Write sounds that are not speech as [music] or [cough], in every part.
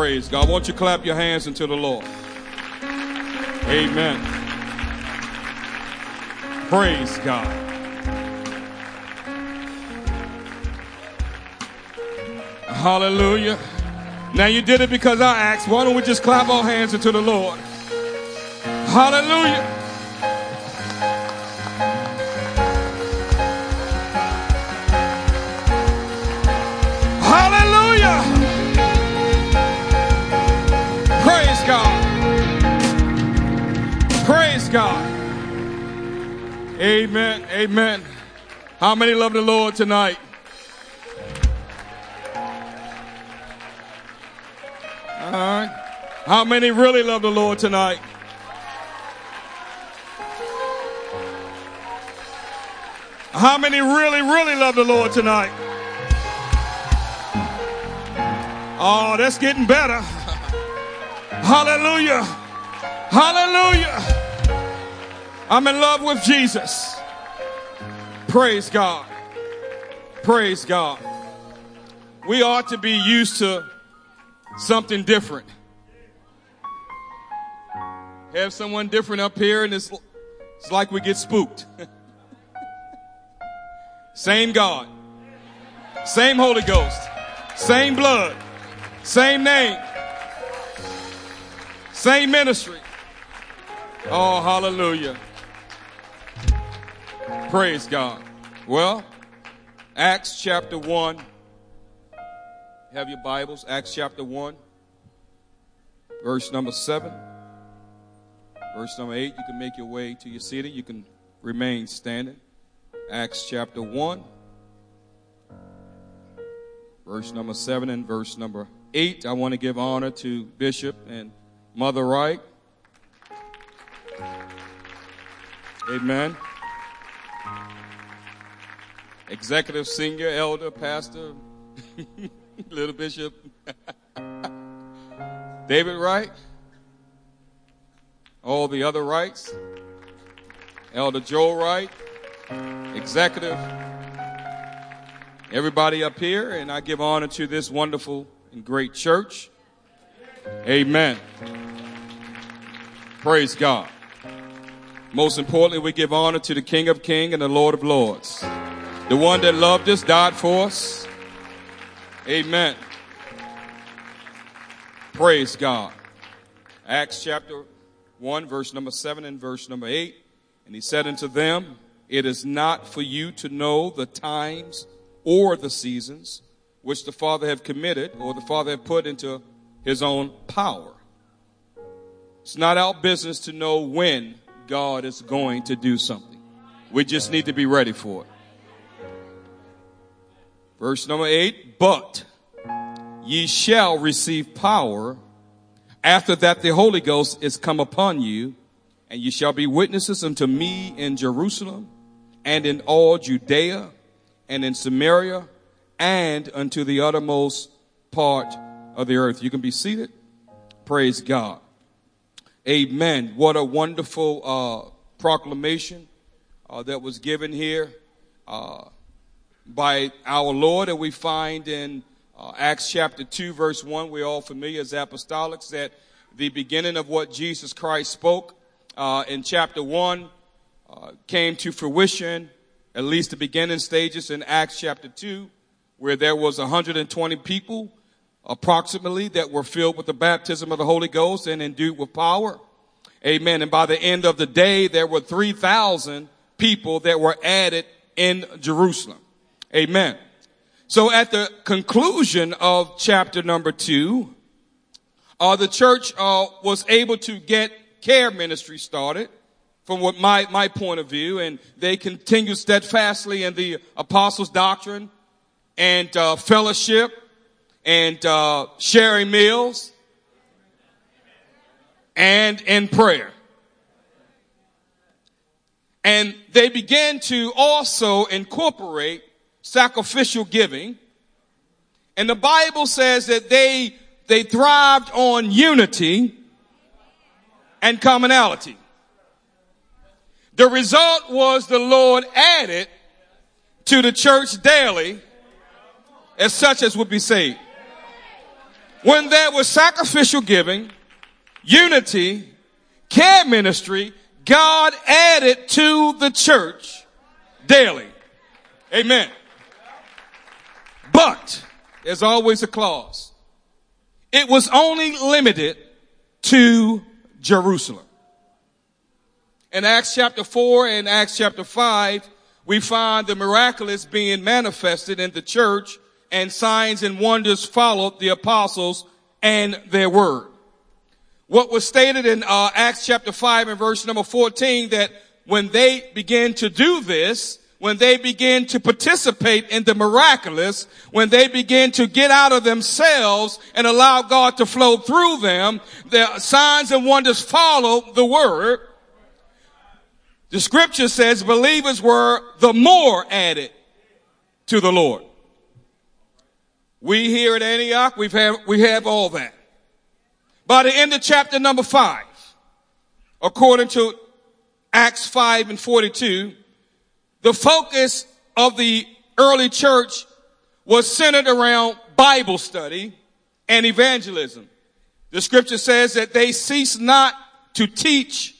Praise God. Won't you clap your hands unto the Lord? Amen. Praise God. Hallelujah. Now you did it because I asked. Why don't we just clap our hands unto the Lord? Hallelujah. God. Amen. Amen. How many love the Lord tonight? All right. How many really love the Lord tonight? How many really, really love the Lord tonight? Oh, that's getting better. [laughs] Hallelujah. Hallelujah. I'm in love with Jesus. Praise God. Praise God. We ought to be used to something different. Have someone different up here, and it's, it's like we get spooked. [laughs] Same God, same Holy Ghost, same blood, same name, same ministry. Oh, hallelujah. Praise God. Well, Acts chapter 1. Have your Bibles, Acts chapter 1, verse number 7. Verse number 8, you can make your way to your seat. You can remain standing. Acts chapter 1, verse number 7 and verse number 8. I want to give honor to Bishop and Mother Wright. Amen. Executive Senior Elder Pastor [laughs] Little Bishop [laughs] David Wright. All the other Wrights. Elder Joe Wright executive, everybody up here, and I give honor to this wonderful and great church. Amen. Praise God. Most importantly, we give honor to the King of Kings and the Lord of Lords. The one that loved us, died for us. Amen. Praise God. Acts chapter 1, verse number 7 and verse number 8. And he said unto them, it is not for you to know the times or the seasons which the Father have committed or the Father have put into his own power. It's not our business to know when God is going to do something. We just need to be ready for it. Verse number eight, but ye shall receive power after that the Holy Ghost is come upon you, and ye shall be witnesses unto me in Jerusalem and in all Judea and in Samaria and unto the uttermost part of the earth. You can be seated. Praise God. Amen. What a wonderful uh, proclamation uh, that was given here uh, by our Lord that we find in uh, Acts chapter 2, verse 1. We're all familiar as apostolics that the beginning of what Jesus Christ spoke uh, in chapter 1 uh, came to fruition, at least the beginning stages in Acts chapter 2, where there was 120 people approximately that were filled with the baptism of the Holy Ghost and endued with power. Amen. And by the end of the day, there were 3,000 people that were added in Jerusalem. Amen. So at the conclusion of chapter number two, uh, the church uh, was able to get care ministry started from what my, my point of view, and they continued steadfastly in the apostles' doctrine and uh, fellowship and uh, sharing meals and in prayer. And they began to also incorporate sacrificial giving. And the Bible says that they, they thrived on unity and commonality. The result was the Lord added to the church daily as such as would be saved. when there was sacrificial giving, unity, care ministry, God added to the church daily. Amen. But there's always a clause. It was only limited to Jerusalem. In Acts chapter 4 and Acts chapter 5, we find the miraculous being manifested in the church and signs and wonders followed the apostles and their word. What was stated in uh, Acts chapter 5 and verse number 14 that when they began to do this, when they begin to participate in the miraculous, when they begin to get out of themselves and allow God to flow through them, the signs and wonders follow the word. The scripture says believers were the more added to the Lord. We here at Antioch, we've had, we have all that. By the end of chapter number five, according to Acts 5 and 42, the focus of the early church was centered around Bible study and evangelism. The scripture says that they ceased not to teach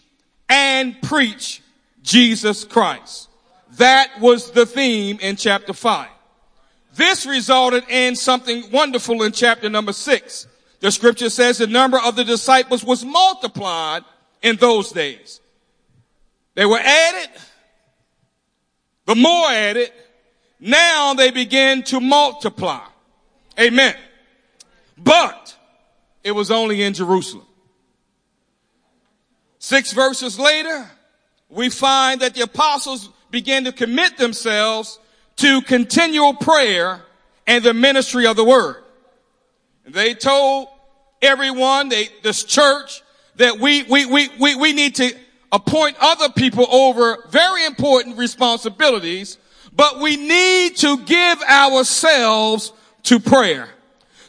and preach Jesus Christ. That was the theme in chapter 5. This resulted in something wonderful in chapter number 6. The scripture says the number of the disciples was multiplied in those days. They were added the more added, now they begin to multiply. Amen. But it was only in Jerusalem. Six verses later, we find that the apostles began to commit themselves to continual prayer and the ministry of the word. They told everyone, they, this church, that we, we, we, we, we need to appoint other people over very important responsibilities, but we need to give ourselves to prayer.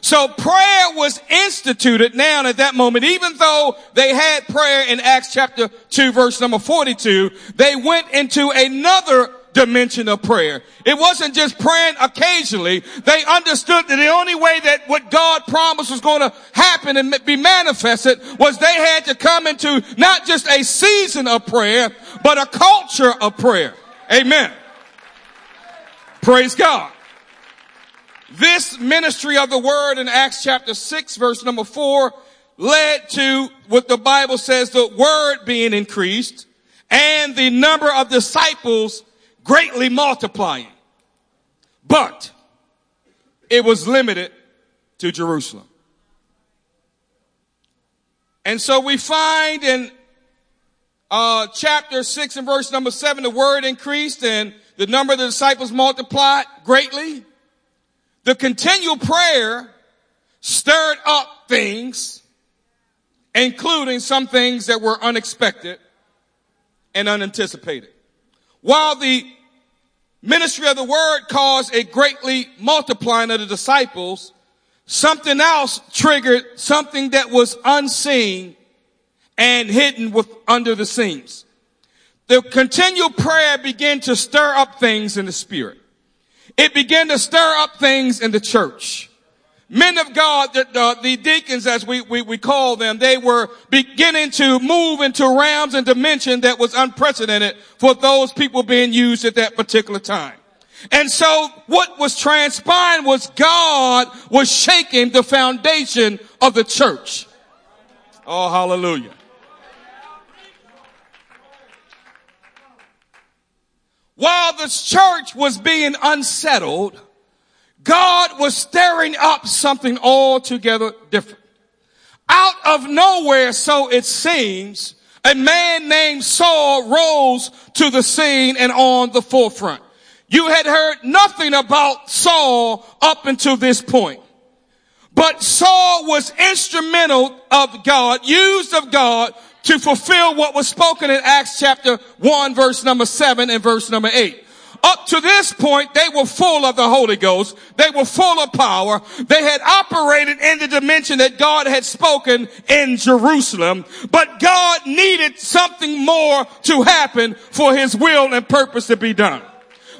So prayer was instituted now at that moment, even though they had prayer in Acts chapter 2 verse number 42, they went into another dimension of prayer. It wasn't just praying occasionally. They understood that the only way that what God promised was going to happen and be manifested was they had to come into not just a season of prayer, but a culture of prayer. Amen. Praise God. This ministry of the word in Acts chapter 6 verse number 4 led to what the Bible says the word being increased and the number of disciples greatly multiplying. But it was limited to Jerusalem. And so we find in uh, chapter 6 and verse number 7, the word increased and the number of the disciples multiplied greatly. The continual prayer stirred up things, including some things that were unexpected and unanticipated. While the ministry of the word caused a greatly multiplying of the disciples, something else triggered something that was unseen and hidden with under the scenes. The continual prayer began to stir up things in the spirit. It began to stir up things in the church men of God, the, the, deacons as we, we, we call them, they were beginning to move into realms and dimension that was unprecedented for those people being used at that particular time. And so what was transpiring was God was shaking the foundation of the church. Oh, hallelujah. While the church was being unsettled, God was stirring up something altogether different. Out of nowhere, so it seems, a man named Saul rose to the scene and on the forefront. You had heard nothing about Saul up until this point. But Saul was instrumental of God, used of God to fulfill what was spoken in Acts chapter 1 verse number 7 and verse number 8. Up to this point, they were full of the Holy Ghost. They were full of power. They had operated in the dimension that God had spoken in Jerusalem. But God needed something more to happen for his will and purpose to be done.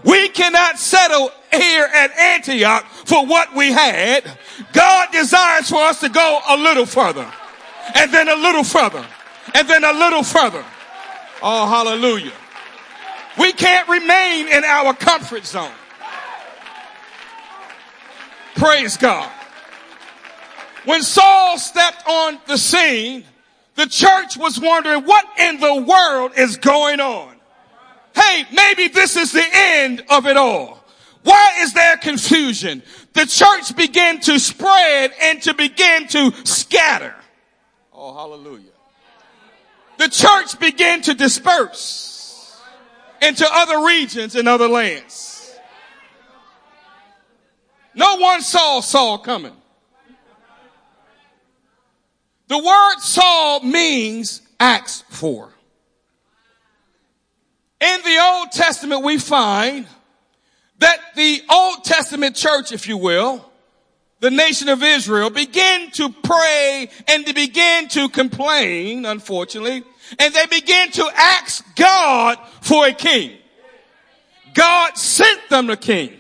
We cannot settle here at Antioch for what we had. God desires for us to go a little further and then a little further and then a little further. Oh, hallelujah. We can't remain in our comfort zone. Praise God. When Saul stepped on the scene, the church was wondering what in the world is going on. Hey, maybe this is the end of it all. Why is there confusion? The church began to spread and to begin to scatter. Oh, hallelujah. The church began to disperse into other regions and other lands. No one saw Saul coming. The word Saul means acts for. In the Old Testament, we find that the Old Testament church, if you will, the nation of Israel began to pray and to begin to complain, unfortunately, and they began to ask God for a king. God sent them a king.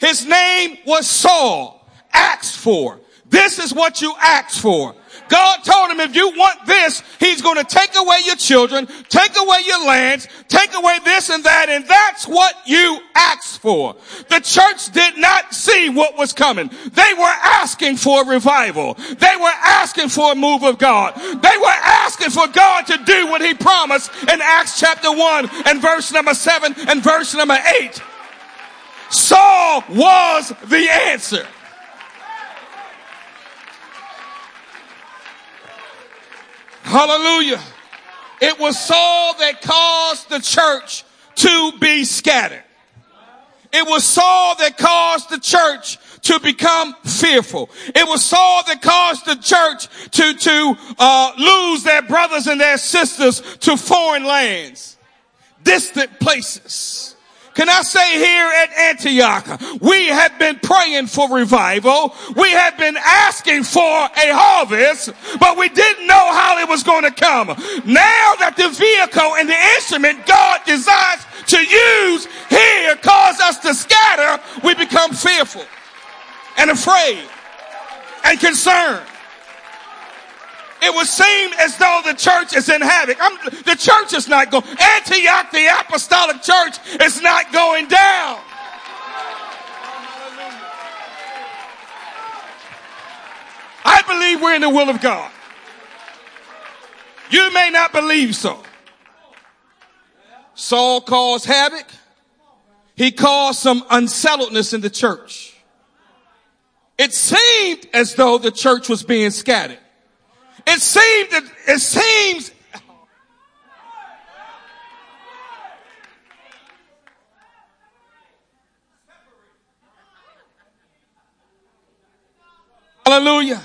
His name was Saul, asked for. This is what you asked for. God told him, if you want this, he's going to take away your children, take away your lands, take away this and that, and that's what you asked for. The church did not see what was coming. They were asking for revival. They were asking for a move of God. They were asking for God to do what he promised in Acts chapter 1 and verse number 7 and verse number 8. Saul was the answer. Hallelujah. It was Saul that caused the church to be scattered. It was Saul that caused the church to become fearful. It was Saul that caused the church to, to uh, lose their brothers and their sisters to foreign lands, distant places. Can I say here at Antioch, we have been praying for revival. We have been asking for a harvest, but we didn't know how it was going to come. Now that the vehicle and the instrument God desires to use here cause us to scatter, we become fearful and afraid and concerned. It would seem as though the church is in havoc. I'm, the church is not going. Antioch, the apostolic church, is not going down. I believe we're in the will of God. You may not believe so. Saul caused havoc. He caused some unsettledness in the church. It seemed as though the church was being scattered. It seems that it seems Hallelujah.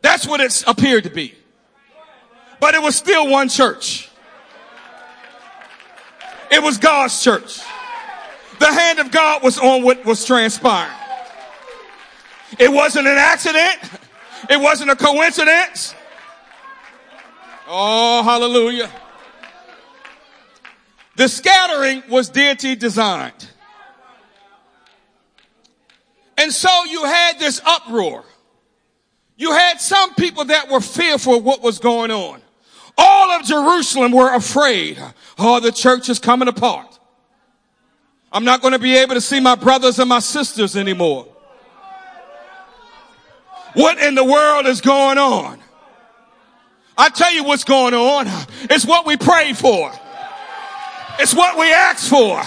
That's what it appeared to be. But it was still one church. It was God's church. The hand of God was on what was transpiring. It wasn't an accident. It wasn't a coincidence. Oh, hallelujah. The scattering was deity designed. And so you had this uproar. You had some people that were fearful of what was going on. All of Jerusalem were afraid. Oh, the church is coming apart. I'm not going to be able to see my brothers and my sisters anymore. What in the world is going on? I tell you what's going on. It's what we pray for. It's what we ask for.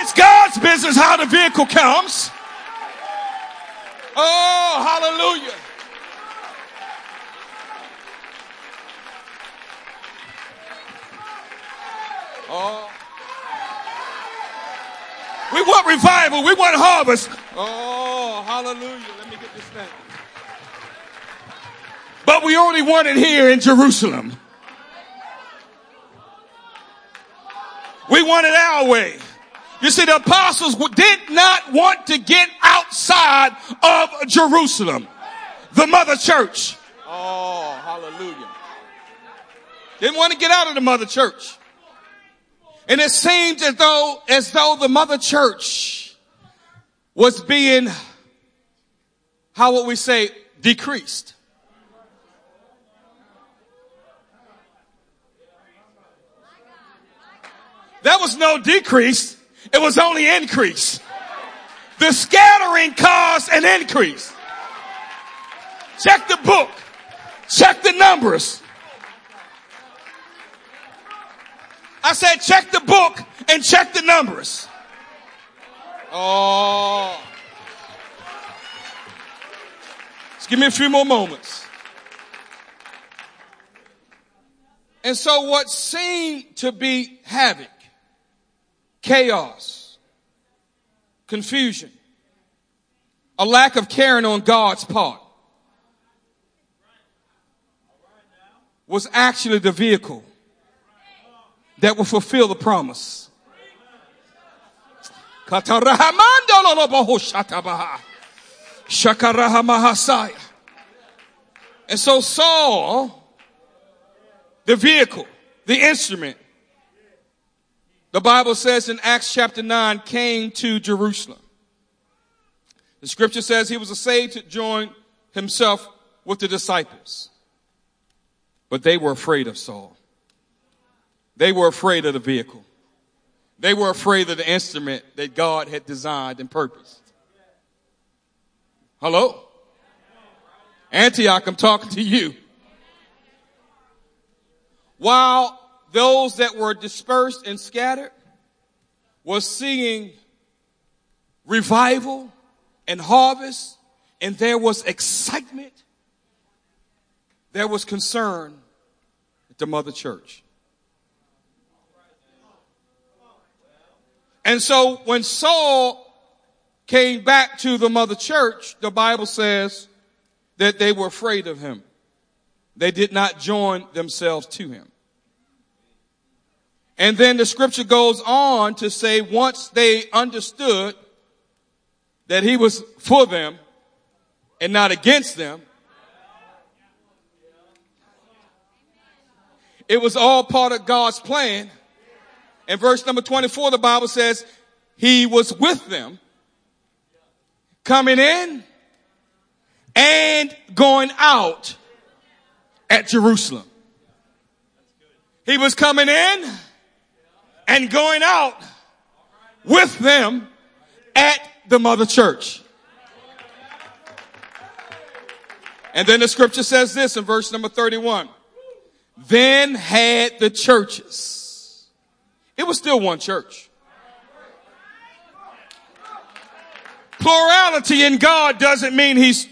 It's God's business how the vehicle comes. Oh, hallelujah. Oh. We want revival. We want harvest. Oh, hallelujah. But we only want it here in Jerusalem. We want it our way. You see, the apostles did not want to get outside of Jerusalem, the mother church. Oh, hallelujah. Didn't want to get out of the mother church. And it seemed as though, as though the mother church was being, how would we say, decreased. That was no decrease. It was only increase. The scattering caused an increase. Check the book. Check the numbers. I said check the book and check the numbers. Oh. Just give me a few more moments. And so what seemed to be havoc, chaos, confusion, a lack of caring on God's part was actually the vehicle that will fulfill the promise. And so Saul, the vehicle, the instrument, the Bible says in Acts chapter 9, came to Jerusalem. The scripture says he was essayed to join himself with the disciples. But they were afraid of Saul. They were afraid of the vehicle. They were afraid of the instrument that God had designed and purposed. Hello? Antioch, I'm talking to you. While those that were dispersed and scattered was seeing revival and harvest, and there was excitement, there was concern at the mother church. And so when Saul came back to the mother church, the Bible says that they were afraid of him. They did not join themselves to him. And then the scripture goes on to say once they understood that he was for them and not against them, it was all part of God's plan. In verse number 24, the Bible says he was with them coming in and going out at Jerusalem. He was coming in and going out with them at the mother church. And then the scripture says this in verse number 31. Then had the churches. It was still one church. Plurality in God doesn't mean he's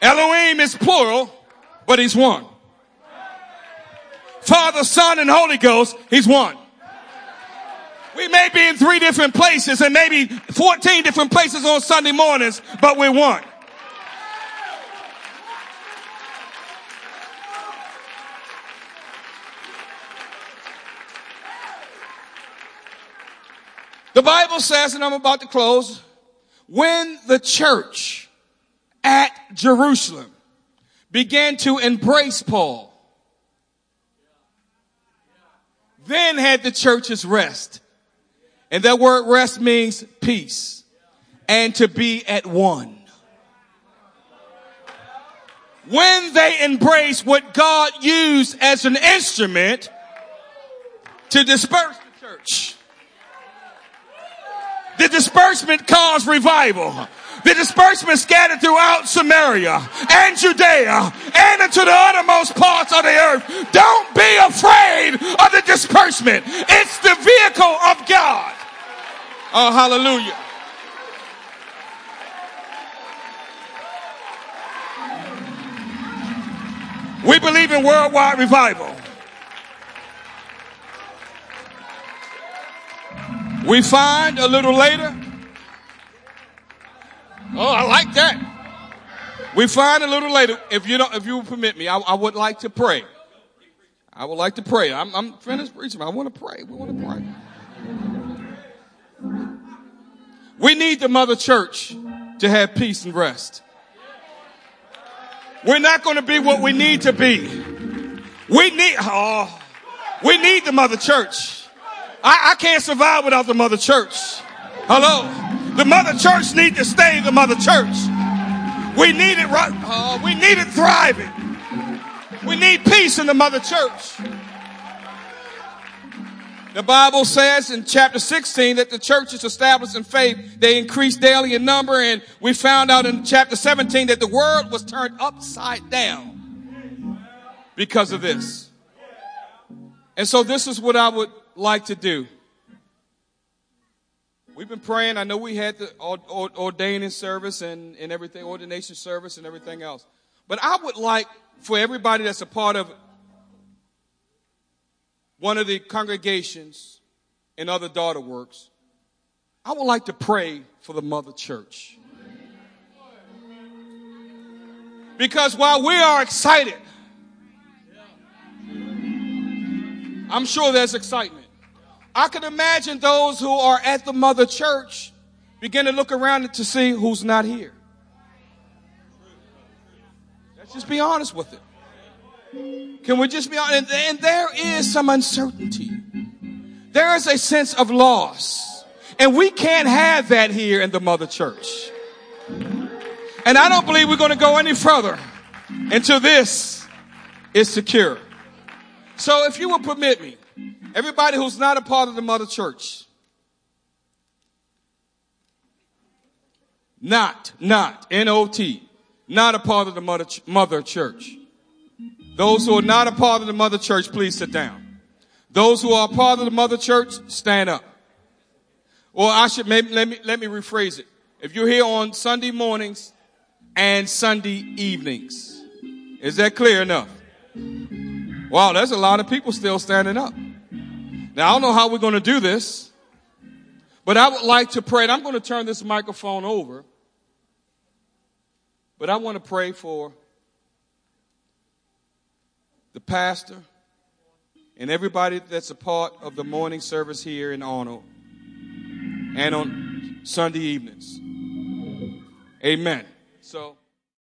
Elohim is plural, but he's one. Father, Son, and Holy Ghost, he's one. We may be in three different places and maybe 14 different places on Sunday mornings, but we're one. The Bible says, and I'm about to close, when the church at Jerusalem began to embrace Paul. Then had the churches rest. And that word rest means peace and to be at one. When they embrace what God used as an instrument to disperse the church, the disbursement caused revival. The disbursement scattered throughout Samaria and Judea and into the uttermost parts of the earth. Don't be afraid of the disbursement. It's the vehicle of God. Oh, hallelujah. We believe in worldwide revival. We find a little later Oh, I like that. We find a little later, if you don't, if you will permit me, I, I would like to pray. I would like to pray. I'm, I'm finished preaching. I want to pray. We want to pray. We need the mother church to have peace and rest. We're not going to be what we need to be. We need, oh, We need the mother church. I, I can't survive without the mother church. Hello. The mother church need to stay the mother church. We need it right. Uh, we need it thriving. We need peace in the mother church. The Bible says in chapter 16 that the church is established in faith. They increase daily in number. And we found out in chapter 17 that the world was turned upside down because of this. And so this is what I would like to do. We've been praying. I know we had the ordaining service and, and everything, ordination service and everything else. But I would like for everybody that's a part of one of the congregations and other daughter works, I would like to pray for the mother church. Because while we are excited, I'm sure there's excitement. I can imagine those who are at the mother church begin to look around it to see who's not here. Let's just be honest with it. Can we just be honest? And there is some uncertainty. There is a sense of loss. And we can't have that here in the mother church. And I don't believe we're going to go any further until this is secure. So if you will permit me, everybody who's not a part of the mother church, not, not, N-O-T, not a part of the mother, mother church. Those who are not a part of the mother church, please sit down. Those who are a part of the mother church, stand up. Or I should maybe let me let me rephrase it. If you're here on Sunday mornings and Sunday evenings, is that clear enough? Wow, there's a lot of people still standing up. Now I don't know how we're going to do this, but I would like to pray. And I'm going to turn this microphone over, but I want to pray for the pastor, and everybody that's a part of the morning service here in Arnold and on Sunday evenings. Amen. So.